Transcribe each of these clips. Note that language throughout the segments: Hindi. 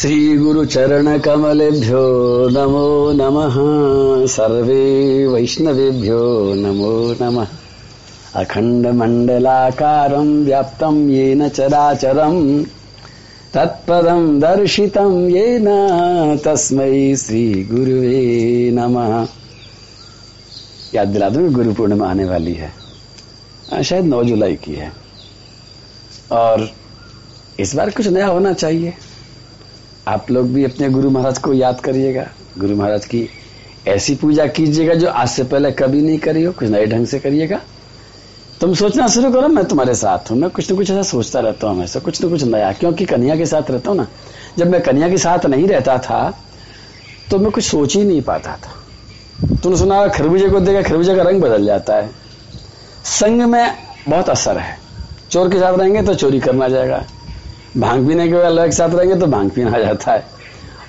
श्रीगुरुचरणकमलेभ्यो नमो नमः। सर्वे वैष्णवेभ्यो नमो नमः। अखण्डमण्डलाकारम् व्याप्तं येन चराचरम् तत्पदं दर्शितं येन तस्मै श्रीगुरुवे नमः। याद दिला दूँ गुरु पूर्णिमा आने वाली है। शायद 9 जुलाई की है। और इस बार कुछ नया होना चाहिए। आप लोग भी अपने गुरु महाराज को याद करिएगा। गुरु महाराज की ऐसी पूजा कीजिएगा जो आज से पहले कभी नहीं करी हो, कुछ नए ढंग से करिएगा। तुम सोचना शुरू करो, मैं तुम्हारे साथ हूँ। मैं कुछ न कुछ ऐसा सोचता रहता हूँ हमेशा, कुछ न कुछ नया, क्योंकि कन्या के साथ रहता हूँ ना। जब मैं कन्या के साथ नहीं रहता था तो मैं कुछ सोच ही नहीं पाता था। तुमने सुना खरबूजे को देखा, खरबूजे का रंग बदल जाता है। संग में बहुत असर है। चोर के साथ रहेंगे तो चोरी करना जाएगा। भाँग पीने के वाले के साथ रहेंगे तो भाँग पीना आ जाता है।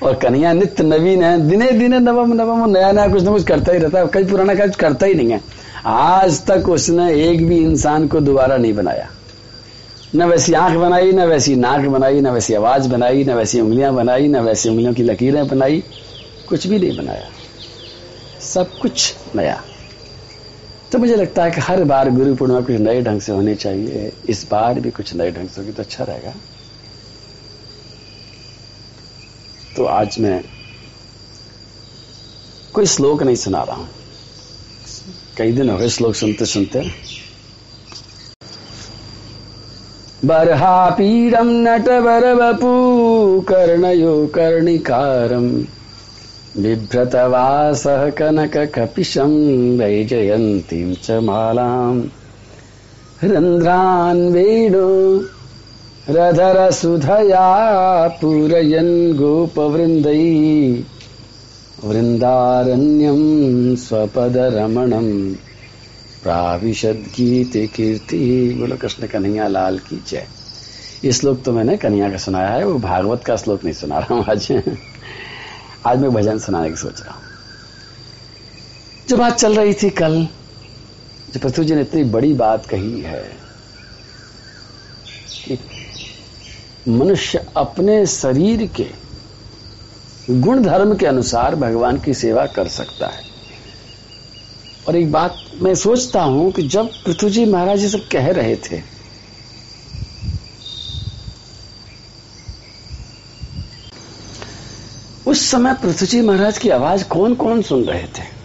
और कन्या नित्य नवीन है, दिने दिने नवम नवम, नया नया कुछ ना कुछ करता ही रहता है कई पुराना कुछ करता ही नहीं है। आज तक उसने एक भी इंसान को दोबारा नहीं बनाया। न वैसी आँख बनाई, न वैसी नाक बनाई, न वैसी आवाज़ बनाई, न वैसी उंगलियाँ बनाई, न वैसी उंगलियों की लकीरें बनाई, कुछ भी नहीं बनाया। सब कुछ नया। तो मुझे लगता है कि हर बार गुरु पूर्णिमा कुछ नए ढंग से होने चाहिए, इस बार भी कुछ नए ढंग से होगी तो अच्छा रहेगा। तो आज मैं कोई श्लोक नहीं सुना रहा हूँ। कई दिन हो गए श्लोक सुनते सुनते। बर्हापीडम नटवर बपू कर्णयो कर्णिकारम बिभ्रतवासः कनककपिशं वैजयन्तीं च मालाम् रन्ध्रान् वेणु रधरसुधया पूरयन् गोपवृन्दै। वृन्दारण्यं स्वपदरमणम् प्राविशद्गीते कीर्ति बोलो, कृष्ण कन्हैया, लाल की जय। ये श्लोक तो मैंने कन्हैया का सुनाया है, वो भागवत का श्लोक नहीं सुना रहा हूँ आज। आज मैं भजन सुनाने की सोच रहा हूँ। जो बात चल रही थी कल, जो पृथ्वी जी ने इतनी बड़ी बात कही है कि मनुष्य अपने शरीर के गुण धर्म के अनुसार भगवान की सेवा कर सकता है। और एक बात मैं सोचता हूँ कि जब पृथ्वी जी महाराज ये सब कह रहे थे, उस समय पृथ्वी जी महाराज की आवाज़ कौन कौन सुन रहे थे?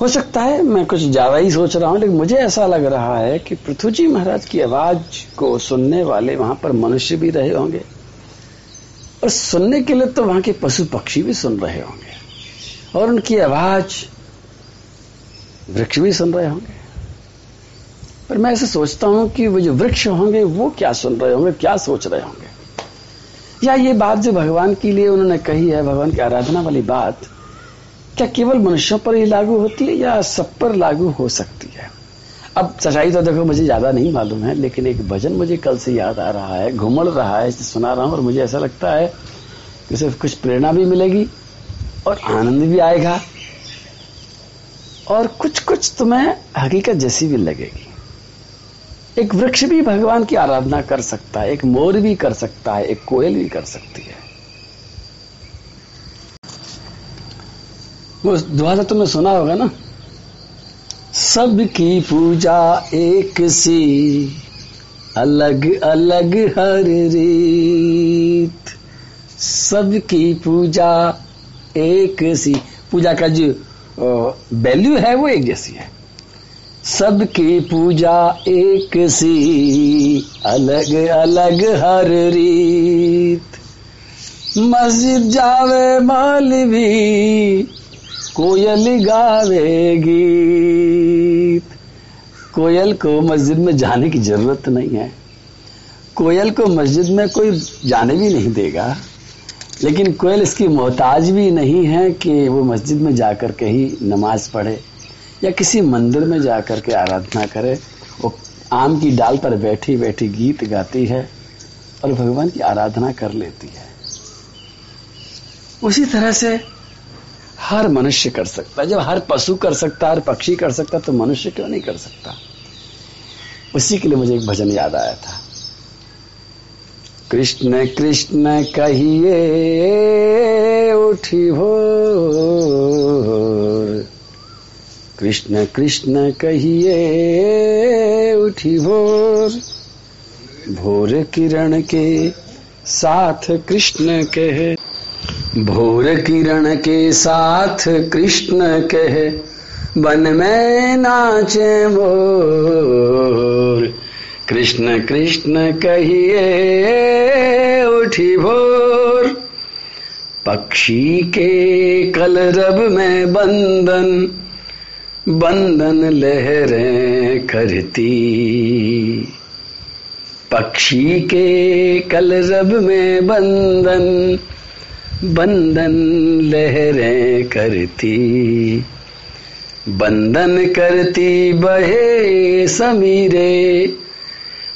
हो सकता है, मैं कुछ ज़्यादा ही सोच रहा हूँ, लेकिन मुझे ऐसा लग रहा है कि पृथ्वी जी महाराज की आवाज़ को सुनने वाले वहाँ पर मनुष्य भी रहे होंगे, और सुनने के लिए तो वहाँ के पशु पक्षी भी सुन रहे होंगे, और उनकी आवाज़ वृक्ष भी सुन रहे होंगे। पर मैं ऐसे सोचता हूँ कि वो जो वृक्ष होंगे, वो क्या सुन रहे होंगे, क्या सोच रहे होंगे? या ये बात जो भगवान के लिए उन्होंने कही है, भगवान की आराधना वाली बात क्या केवल मनुष्यों पर ही लागू होती है या सब पर लागू हो सकती है? अब सच्चाई तो देखो, मुझे ज़्यादा नहीं मालूम है, लेकिन एक भजन मुझे कल से याद आ रहा है, घुमड़ रहा है सुना रहा हूँ और मुझे ऐसा लगता है कि उसे कुछ प्रेरणा भी मिलेगी और आनंद भी आएगा और कुछ कुछ तुम्हें हकीकत जैसी भी लगेगी। एक वृक्ष भी भगवान की आराधना कर सकता है, एक मोर भी कर सकता है, एक कोयल भी कर सकती है। वो दुआ तो तुमने सुना होगा ना? सबकी पूजा एक सी, अलग अलग हर रीत। सबकी पूजा एक सी। पूजा का जो वैल्यू है वो एक जैसी है। सबकी पूजा एक सी, अलग अलग हर रीत। मस्जिद जावे मौलवी कोयल गावे गीत कोयल को मस्जिद में जाने की ज़रूरत नहीं है। कोयल को मस्जिद में कोई जाने भी नहीं देगा। लेकिन कोयल इसकी मोहताज भी नहीं है कि वो मस्जिद में जाकर के ही नमाज़ पढ़े या किसी मंदिर में जाकर के आराधना करे। वो आम की डाल पर बैठी बैठी गीत गाती है और भगवान की आराधना कर लेती है। उसी तरह से हर मनुष्य कर सकता है। जब हर पशु कर सकता हर पक्षी कर सकता तो मनुष्य क्यों नहीं कर सकता? उसी के लिए मुझे एक भजन याद आया था। कृष्ण कृष्ण कहिए, उठी भोर कृष्ण कृष्ण कहिए, उठी भोर भोर किरण के साथ कृष्ण कहे। भोर किरण के साथ कृष्ण कहे, बन में नाचे मोर कृष्ण कृष्ण कहिए, उठी भोर। पक्षी के कलरब में बंदन बंदन लहरें करती। पक्षी के कलरब में बंदन बंदन लहरें करती बंदन करती बहे समीरे।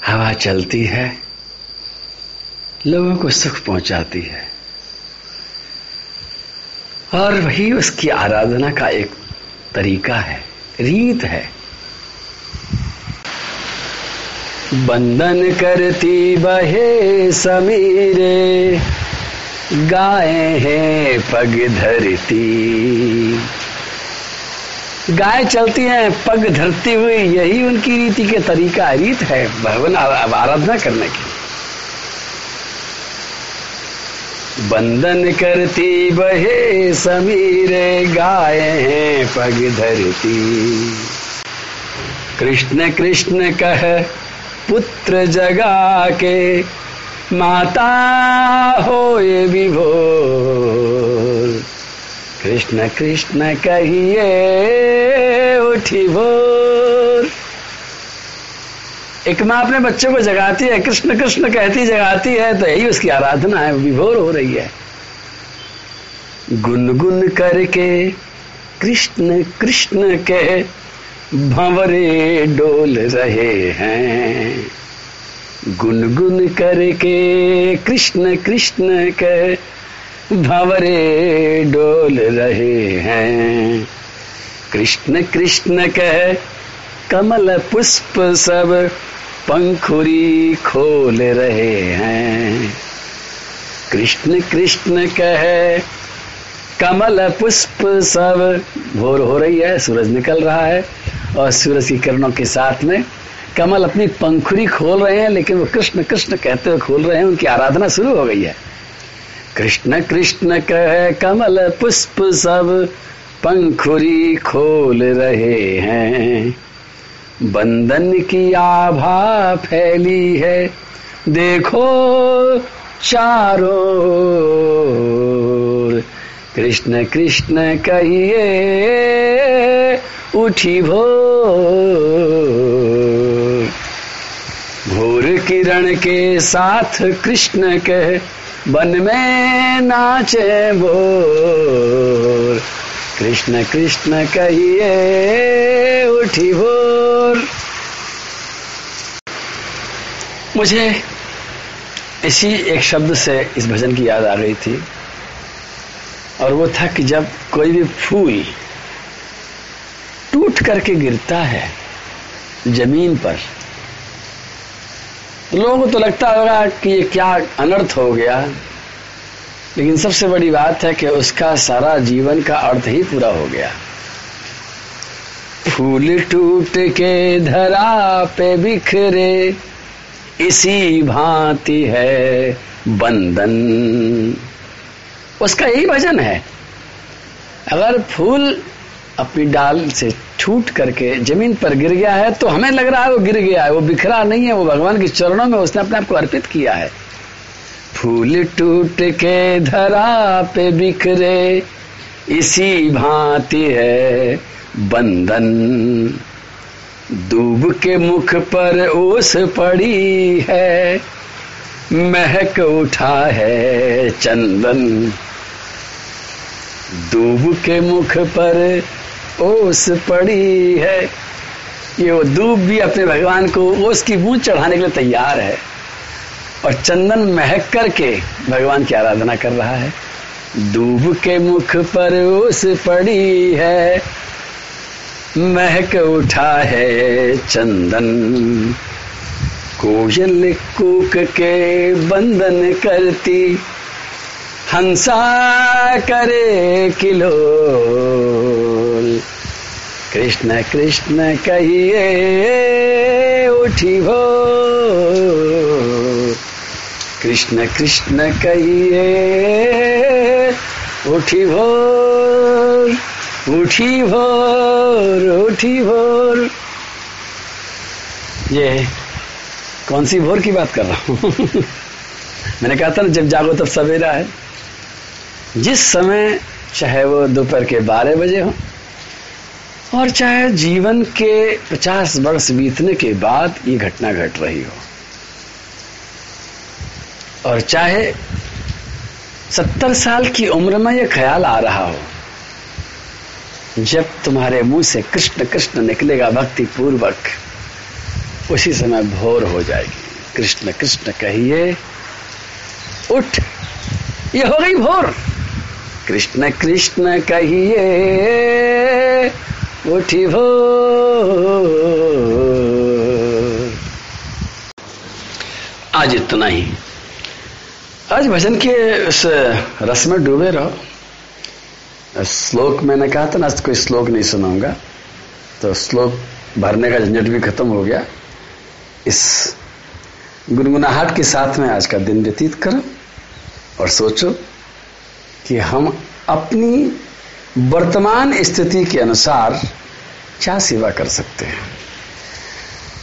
हवा चलती है, लोगों को सुख पहुंचाती है। और वही उसकी आराधना का एक तरीका है, रीत है। बंधन करती बहे समीरे। गाय है पग धरती। गाय चलती है, पग धरती हुई, यही उनकी रीति के तरीका, रीत है भगवान आराधना करने की बंदन करती, बहे समीरे गाय हैं पग धरती। कृष्ण कृष्ण कह, पुत्र जगा के माता हो ये विभोर कृष्ण कृष्ण कहिए, उठी भोर एक माँ अपने बच्चों को जगाती है, कृष्ण कृष्ण कहती, जगाती है तो यही उसकी आराधना है विभोर हो रही है। गुनगुन करके कृष्ण कृष्ण के भंवरे डोल रहे हैं। गुनगुन करके, कृष्ण कृष्ण के भंवरे डोल रहे हैं। कृष्ण कृष्ण कह कमल पुष्प सब पंखुरी खोल रहे हैं। कृष्ण कृष्ण कह कमल पुष्प सब भोर हो रही है, सूरज निकल रहा है और सूरज की किरणों के साथ में कमल अपनी पंखुरी खोल रहे हैं, लेकिन वो कृष्ण कृष्ण कहते हुए खोल रहे हैं, उनकी आराधना शुरू हो गई है। कृष्ण कृष्ण कह, कमल पुष्प सब पंखुरी खोल रहे हैं। बंदन की आभा फैली है, देखो चारों कृष्ण कृष्ण कहिए, उठी भो। किरण के साथ कृष्ण के बन में नाचे भोर कृष्ण कृष्ण कहिए, उठी भोर मुझे इसी एक शब्द से इस भजन की याद आ गई थी, और वो था कि जब कोई भी फूल टूट करके गिरता है ज़मीन पर लोगों को तो लगता होगा कि ये क्या अनर्थ हो गया। लेकिन सबसे बड़ी बात है कि उसका सारा जीवन का अर्थ ही पूरा हो गया। फूल टूट के धरा पे बिखरे, इसी भांति है बंधन। उसका यही भजन है। अगर फूल अपनी डाल से छूट करके ज़मीन पर गिर गया है तो हमें लग रहा है वो गिर गया है, वो बिखरा नहीं है, वो भगवान के चरणों में उसने अपने आप को अर्पित किया है। फूल टूट के धरा पे बिखरे, इसी भांति है बंधन। दूब के मुख पर ओस पड़ी है, महक उठा है चंदन। दूब के मुख पर ओस पड़ी है। ये वो दूब भी अपने भगवान को ओस की बूंद चढ़ाने के लिए तैयार है। और चंदन महक करके भगवान की आराधना कर रहा है। दूब के मुख पर ओस पड़ी है। महक उठा है चंदन। कोयल कूक के बंदन करती। हंसा करे किलो। कृष्ण कृष्ण कहिए, उठी हो। कृष्ण कृष्ण कहिए, उठी भोर उठी भोर उठी भोर ये कौन सी भोर की बात कर रहा हूँ? मैंने कहा था ना, जब जागो तब सवेरा है। जिस समय, चाहे वो दोपहर के बारह बजे हो और चाहे जीवन के पचास वर्ष बीतने के बाद ये घटना घट गट रही हो, और चाहे सत्तर साल की उम्र में यह ख्याल आ रहा हो, जब तुम्हारे मुँह से कृष्ण कृष्ण निकलेगा भक्ति पूर्वक, उसी समय भोर हो जाएगी। कृष्ण कृष्ण कहिए, उठ, ये हो गई भोर। कृष्ण कृष्ण कहिए उठी भोर आज इतना ही। आज भजन के उस रस में डूबे रहो। श्लोक मैंने कहा था ना, आज कोई श्लोक नहीं सुनाऊँगा। तो श्लोक भरने का झंझट भी खत्म हो गया। इस गुनगुनाहट के साथ में आज का दिन व्यतीत करो और सोचो कि हम अपनी वर्तमान स्थिति के अनुसार क्या सेवा कर सकते हैं?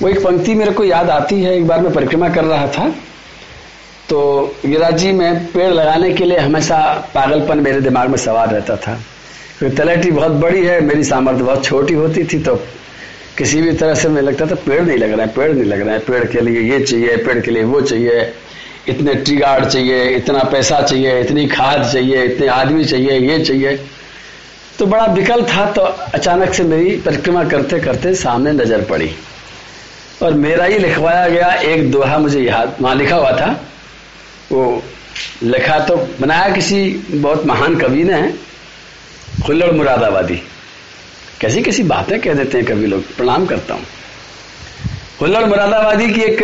वो एक पंक्ति मेरे को याद आती है, एक बार मैं परिक्रमा कर रहा था। तो गिरिराज जी, में पेड़ लगाने के लिए हमेशा पागलपन मेरे दिमाग में सवार रहता था। क्योंकि तलेटी बहुत बड़ी है, मेरी सामर्थ्य बहुत छोटी होती थी तो किसी भी तरह से मुझे लगता था पेड़ नहीं लग रहा है, पेड़ नहीं लग रहा है, पेड़ के लिए ये चाहिए, पेड़ के लिए वो चाहिए, इतने ट्री गार्ड चाहिए, इतना पैसा चाहिए, इतनी खाद चाहिए, इतने आदमी चाहिए, ये चाहिए। तो बड़ा विकल्प था तो अचानक से मेरी परिक्रमा करते करते सामने नज़र पड़ी। और मेरा ही लिखवाया गया एक दोहा मुझे याद, वहाँ लिखा हुआ था। वो लिखा तो बनाया किसी बहुत महान कवि ने, खुल्लड़ मुरादाबादी। कैसी कैसी बातें कह देते हैं कवि लोग, प्रणाम करता हूँ। खुल्लड़ मुरादाबादी की एक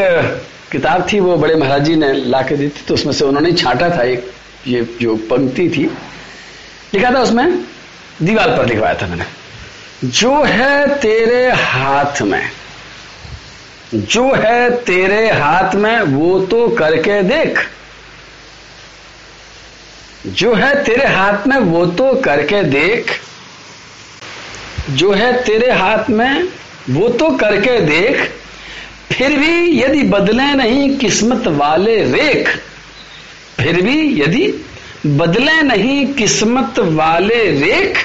किताब थी, वो बड़े महाराज जी ने ला के दी थी तो उसमें से उन्होंने छाटा था एक, ये जो पंक्ति थी। लिखा था उसमें दीवार पर लिखवाया था मैंने। जो है तेरे हाथ में, जो है तेरे हाथ में, वो तो करके देख। जो है तेरे हाथ में, वो तो करके देख। जो है तेरे हाथ में, वो तो करके देख। फिर भी यदि बदले नहीं किस्मत वाले रेख, फिर भी यदि बदले नहीं किस्मत वाले रेख,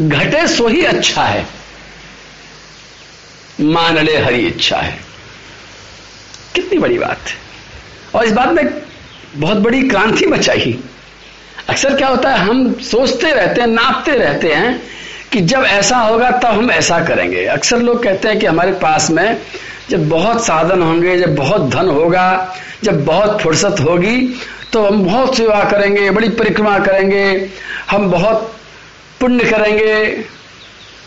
घटे सो ही अच्छा है। मान ले हरी इच्छा है। कितनी बड़ी बात है। और इस बात में बहुत बड़ी क्रांति मचाई। अक्सर क्या होता है, हम सोचते रहते हैं, नापते रहते हैं कि जब ऐसा होगा तब हम ऐसा करेंगे। अक्सर लोग कहते हैं कि हमारे पास में जब बहुत साधन होंगे, जब बहुत धन होगा, जब बहुत फुर्सत होगी तो हम बहुत सेवा करेंगे, बड़ी परिक्रमा करेंगे, हम बहुत पुण्य करेंगे,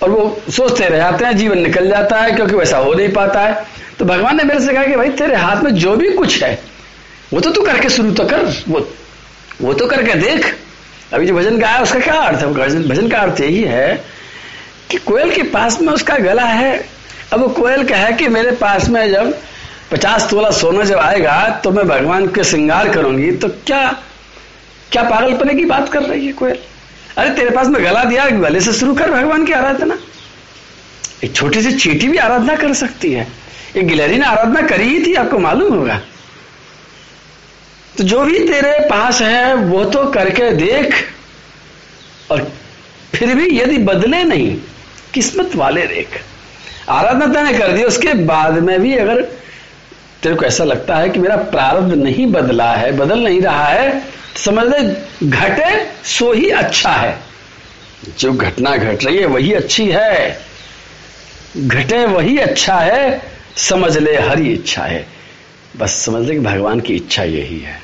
और वो सोचते रह जाते हैं, जीवन निकल जाता है, क्योंकि वैसा हो नहीं पाता है। तो भगवान ने मेरे से कहा कि भाई, तेरे हाथ में जो भी कुछ है, वो तो तू करके शुरू तो कर, वो वो तो करके देख। अभी जो भजन गाया, उसका क्या अर्थ है? भजन का अर्थ यही है कि कोयल के पास में उसका गला है अब कोयल कहे कि मेरे पास में जब पचास तोला सोना जब आएगा तो मैं भगवान के श्रृंगार करूँगी तो क्या क्या पागलपने की बात कर रही है कोयल? अरे तेरे पास में गला दिया गले से शुरू कर भगवान की आराधना। एक छोटी सी चीटी भी आराधना कर सकती है। एक गिलहरी ने आराधना करी ही थी, आपको मालूम होगा। तो जो भी तेरे पास है, वो तो करके देख, और फिर भी यदि बदले नहीं, किस्मत वाले देख। आराधना तैने कर दी, उसके बाद में भी अगर तेरे को ऐसा लगता है कि मेरा प्रारब्ध नहीं बदला है, बदल नहीं रहा है तो समझ ले, घटे सो ही अच्छा है। जो घटना घट रही है, वही अच्छी है। घटे, वही अच्छा है, समझ ले, हरी इच्छा है। बस समझ ले कि भगवान की इच्छा यही है।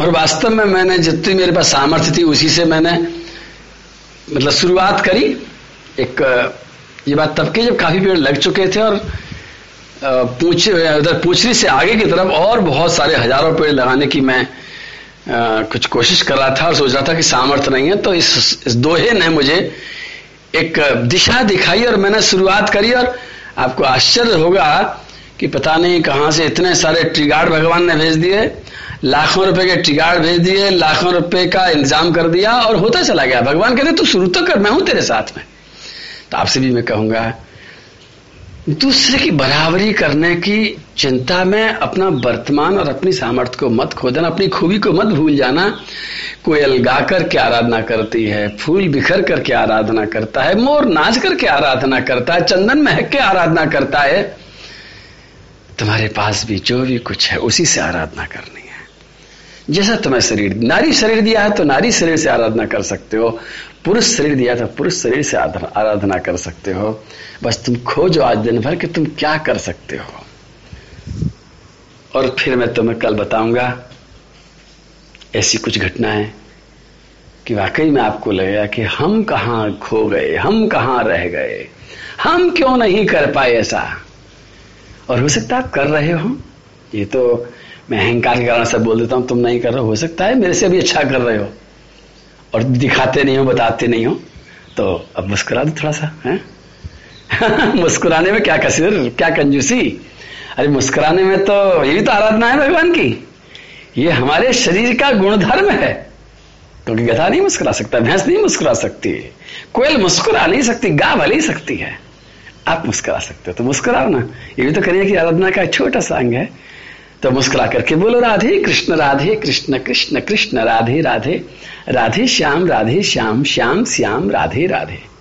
और वास्तव में मैंने जितनी मेरे पास सामर्थ्य थी, उसी से मैंने मतलब शुरुआत करी। एक ये बात तब की जब काफ़ी पेड़ लग चुके थे और पूछ उधर पूछरी से आगे की तरफ़ और बहुत सारे हज़ारों पेड़ लगाने की मैं आ, कुछ कोशिश कर रहा था और सोच रहा था कि सामर्थ्य नहीं है तो इस, इस दोहे ने मुझे एक दिशा दिखाई और मैंने शुरुआत करी और आपको आश्चर्य होगा कि पता नहीं कहाँ से इतने सारे ट्रिगार्ड भगवान ने भेज दिए लाखों रुपए के ट्रिगार्ड भेज दिए लाखों रुपए का इंतज़ाम कर दिया और होता चला गया। भगवान कहते तू शुरू तो कर मैं हूँ तेरे साथ में। तो आपसे भी मैं कहूँगा, दूसरे की बराबरी करने की चिंता में अपना वर्तमान और अपनी सामर्थ्य को मत खो देना, अपनी खूबी को मत भूल जाना। कोयल गाकर के आराधना करती है, फूल बिखर करके आराधना करता है, मोर नाच करके आराधना करता है, चंदन महक के आराधना करता है। तुम्हारे पास भी जो भी कुछ है, उसी से आराधना करनी। जैसा तुम्हें शरीर, नारी शरीर दिया है तो नारी शरीर से आराधना कर सकते हो। पुरुष शरीर दिया तो पुरुष शरीर से आराधना कर सकते हो। बस तुम खोजो आज दिन भर कि तुम क्या कर सकते हो। और फिर मैं तुम्हें कल बताऊँगा, ऐसी कुछ घटनाएँ कि वाकई में आपको लगेगा कि हम कहाँ खो गए, हम कहाँ रह गए, हम क्यों नहीं कर पाए ऐसा। और हो सकता आप कर रहे हो, ये तो मैं अहंकार के कारण सब बोल देता हूँ, तुम नहीं कर रहे हो। सकता है मेरे से भी अच्छा कर रहे हो और दिखाते नहीं हो, बताते नहीं हो तो अब मुस्कुरा दो थोड़ा सा, है? मुस्कुराने में क्या कसर, क्या कंजूसी? अरे मुस्कुराने में तो ये तो आराधना है भगवान की। ये हमारे शरीर का गुणधर्म है। क्योंकि तो गधा नहीं मुस्कुरा सकता, भैंस नहीं मुस्कुरा सकती, कोयल मुस्कुरा नहीं सकती गा भली सकती है। आप मुस्कुरा सकते हो तो मुस्कुराओ ना। ये भी तो करिए कि आराधना का छोटा सा अंग है। तो मुस्कुरा करके बोलो, राधे कृष्ण राधे कृष्ण कृष्ण कृष्ण, राधे राधे। राधे श्याम राधे श्याम श्याम श्याम, राधे राधे।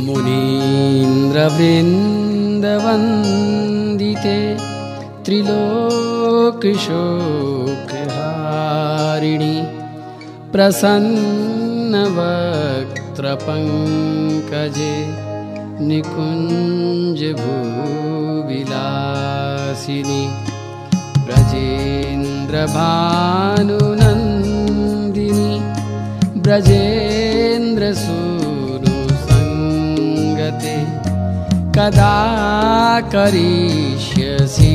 मुनीन्द्रवन्दिते त्रिलोकशोकहारिणि प्रसन्नवक्त्रपङ्कजे निकुञ्जभूविलासिनि ब्रजेन्द्रभानुनन्दिनि ब्रजेन्द्रसूनुसङ्गते कदा करिष्यसि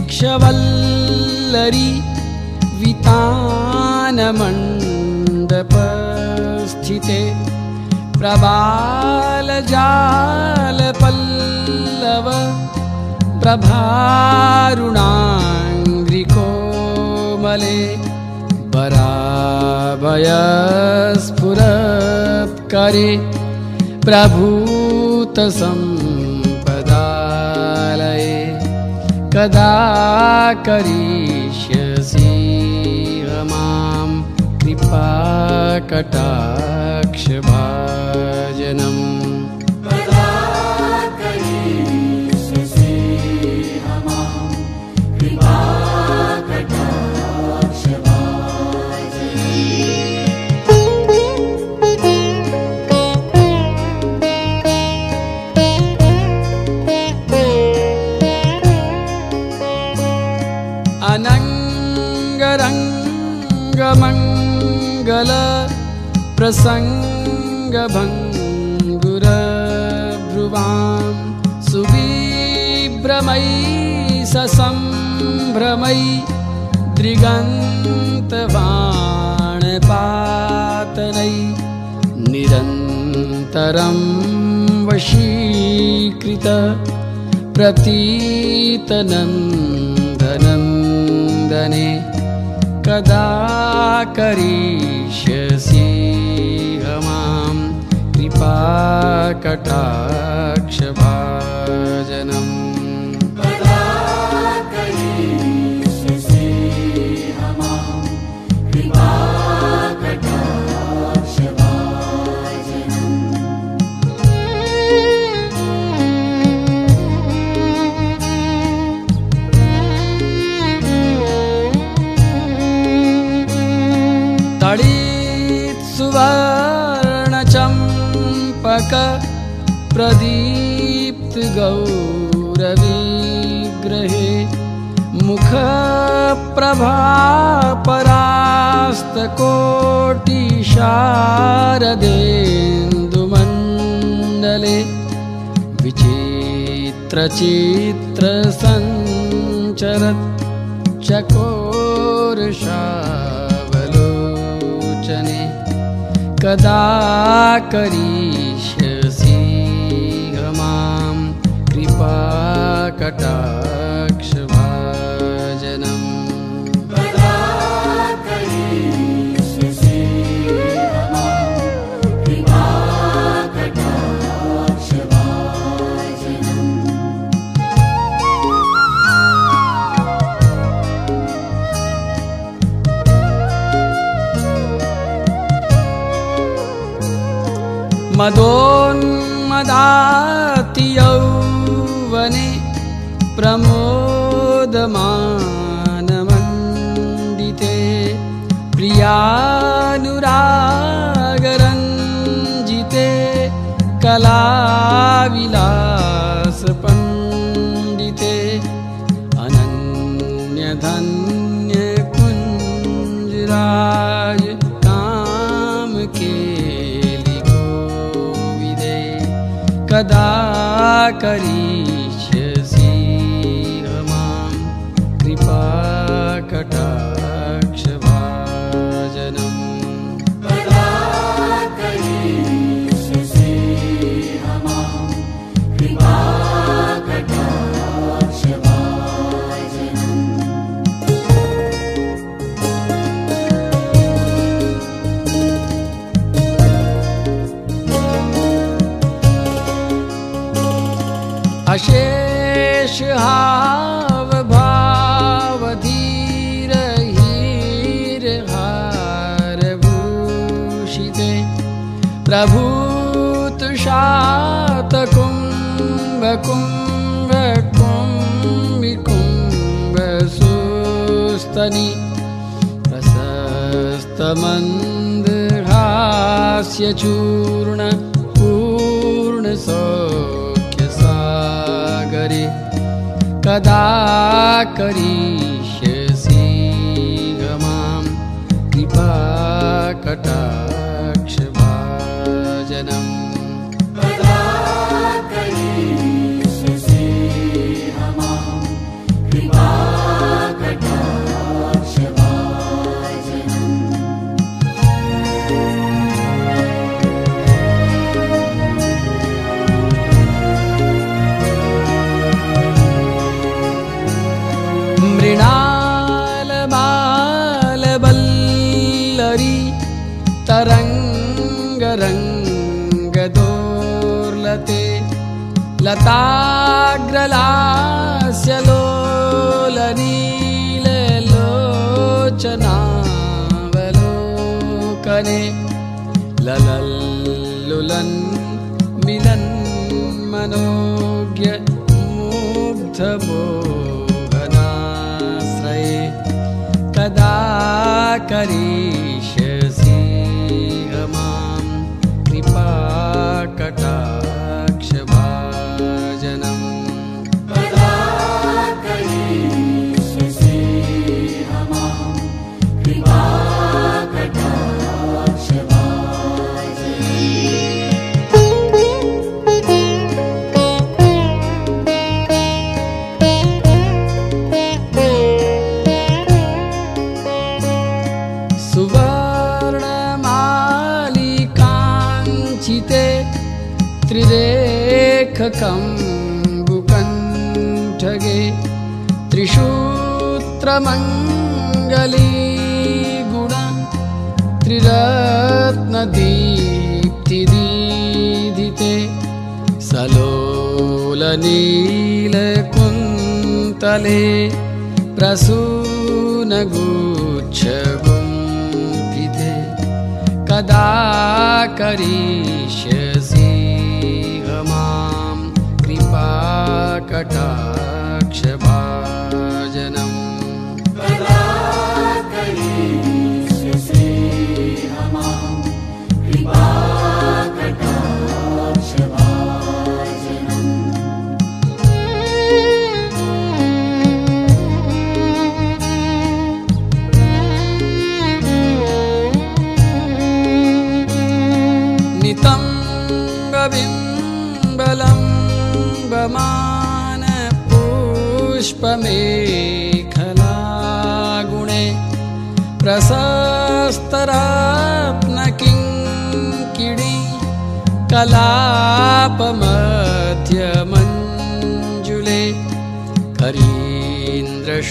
अशोकवृक्षवल्लरी वितानमण्डपस्थिते प्रबालजालपल्लव प्रभारुणाङ्घ्रिकोमले बराभयस्फुरत्करे प्रभूतसम् कदा करिष्यसि मां कृपाकटाक्षभाजनम् मङ्गल प्रसङ्गभङ्गुरभ्रुवां सुविभ्रमै ससम्भ्रमै दृगन्तवाणपातनै निरन्तरं वशीकृत प्रतीतनन्दनन्दने कदा करिष्यसि मां कृपाकटाक्षभा प्रदीप्तगौरविग्रहे मुखप्रभा परास्तकोटिशारदेन्दुमण्डले विचित्रचित्र सर चकोरशालोचने कदा करी Amador. करी प्रभूतशातकुम्भकुम्भकुम्मिकुम्भस्तनि प्रशस्तमन्दस्य चूर्णपूर्णसौख्यसागरे कदा करी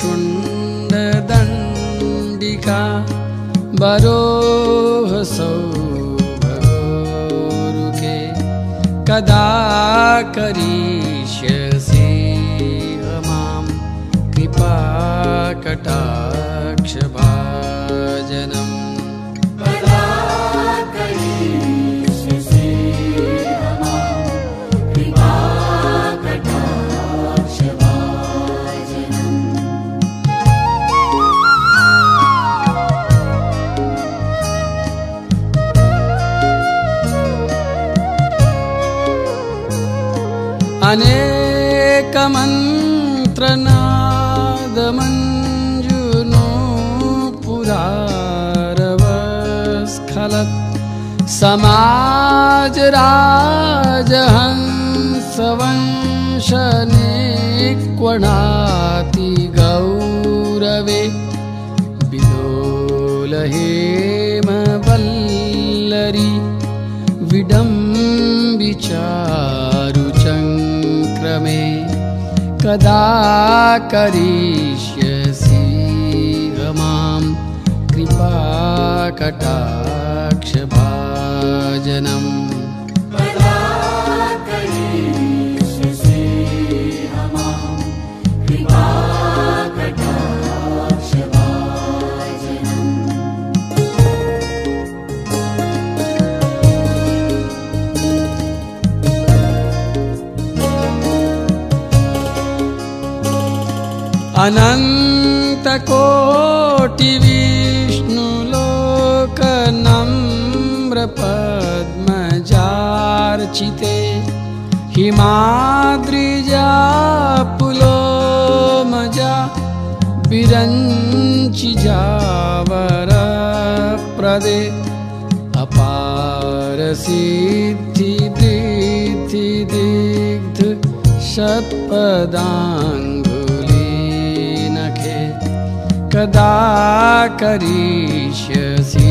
करीन्द्रशुण्डदण्डिका बरोहसौ भगोरुके कदा करिष्यसि मां कृपाकटाक्षभाजनम् अनेकमन्त्रनादमञ्जुनो पुरारवस्खलत् समाजराजहंसवंशनेक्वणाति गौरवे विडम्बिचारुचङ्क्रमे कदा करिष्यसि मां कृपाकटाक्षभाजनम् रचिते हिमाद्रिजा पुलोमजा मजा विरञ्चि जरप्रदे अपारसिद्धि कदा करिष्यसि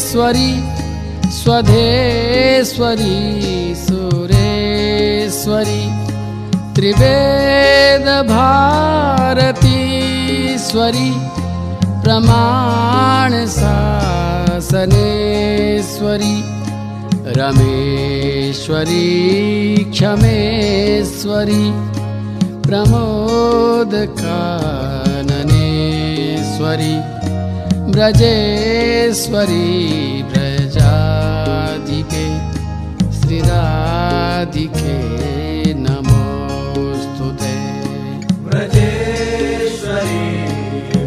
क्रियेश्वरी स्वधेश्वरी सुरेश्वरी त्रिवेदभारतीश्वरी प्रमाणशासनेश्वरी रमेश्वरी क्षमेश्वरी प्रमोदकाननेश्वरी ब्रजेश्वरी ब्रजाधिके श्रीराधिके नमोऽस्तु ते। व्रजेश्वरी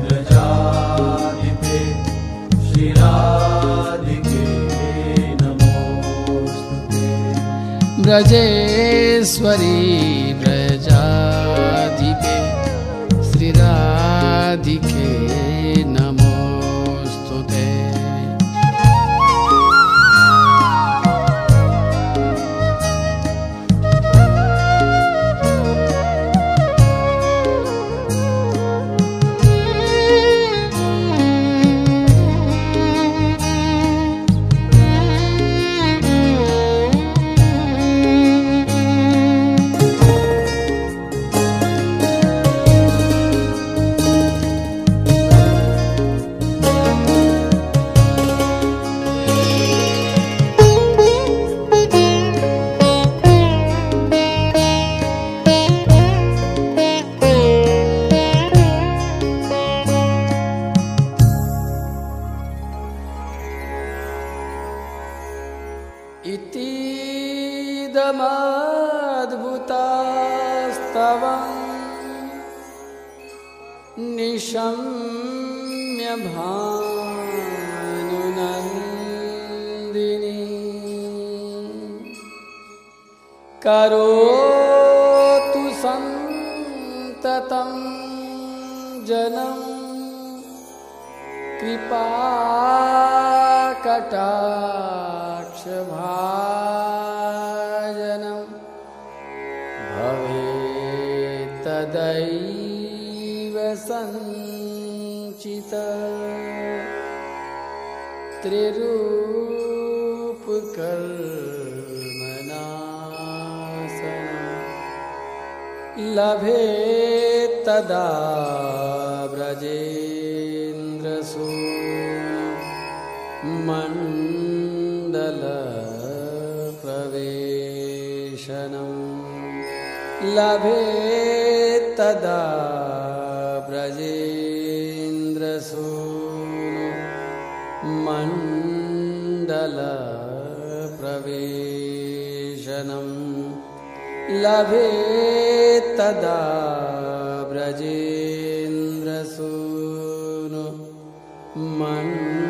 व्रजाधिपे श्रीराधिके नमोऽस्तु ते। ब्रजेश्वरी सञ्चित त्रिरूपकर्मणासनम् लभे तदा व्रजेन्द्रसू मण्डलप्रवेशनम् लभे तदा प्रवेशनं लभे तदा व्रजेन्द्रसूनो मन्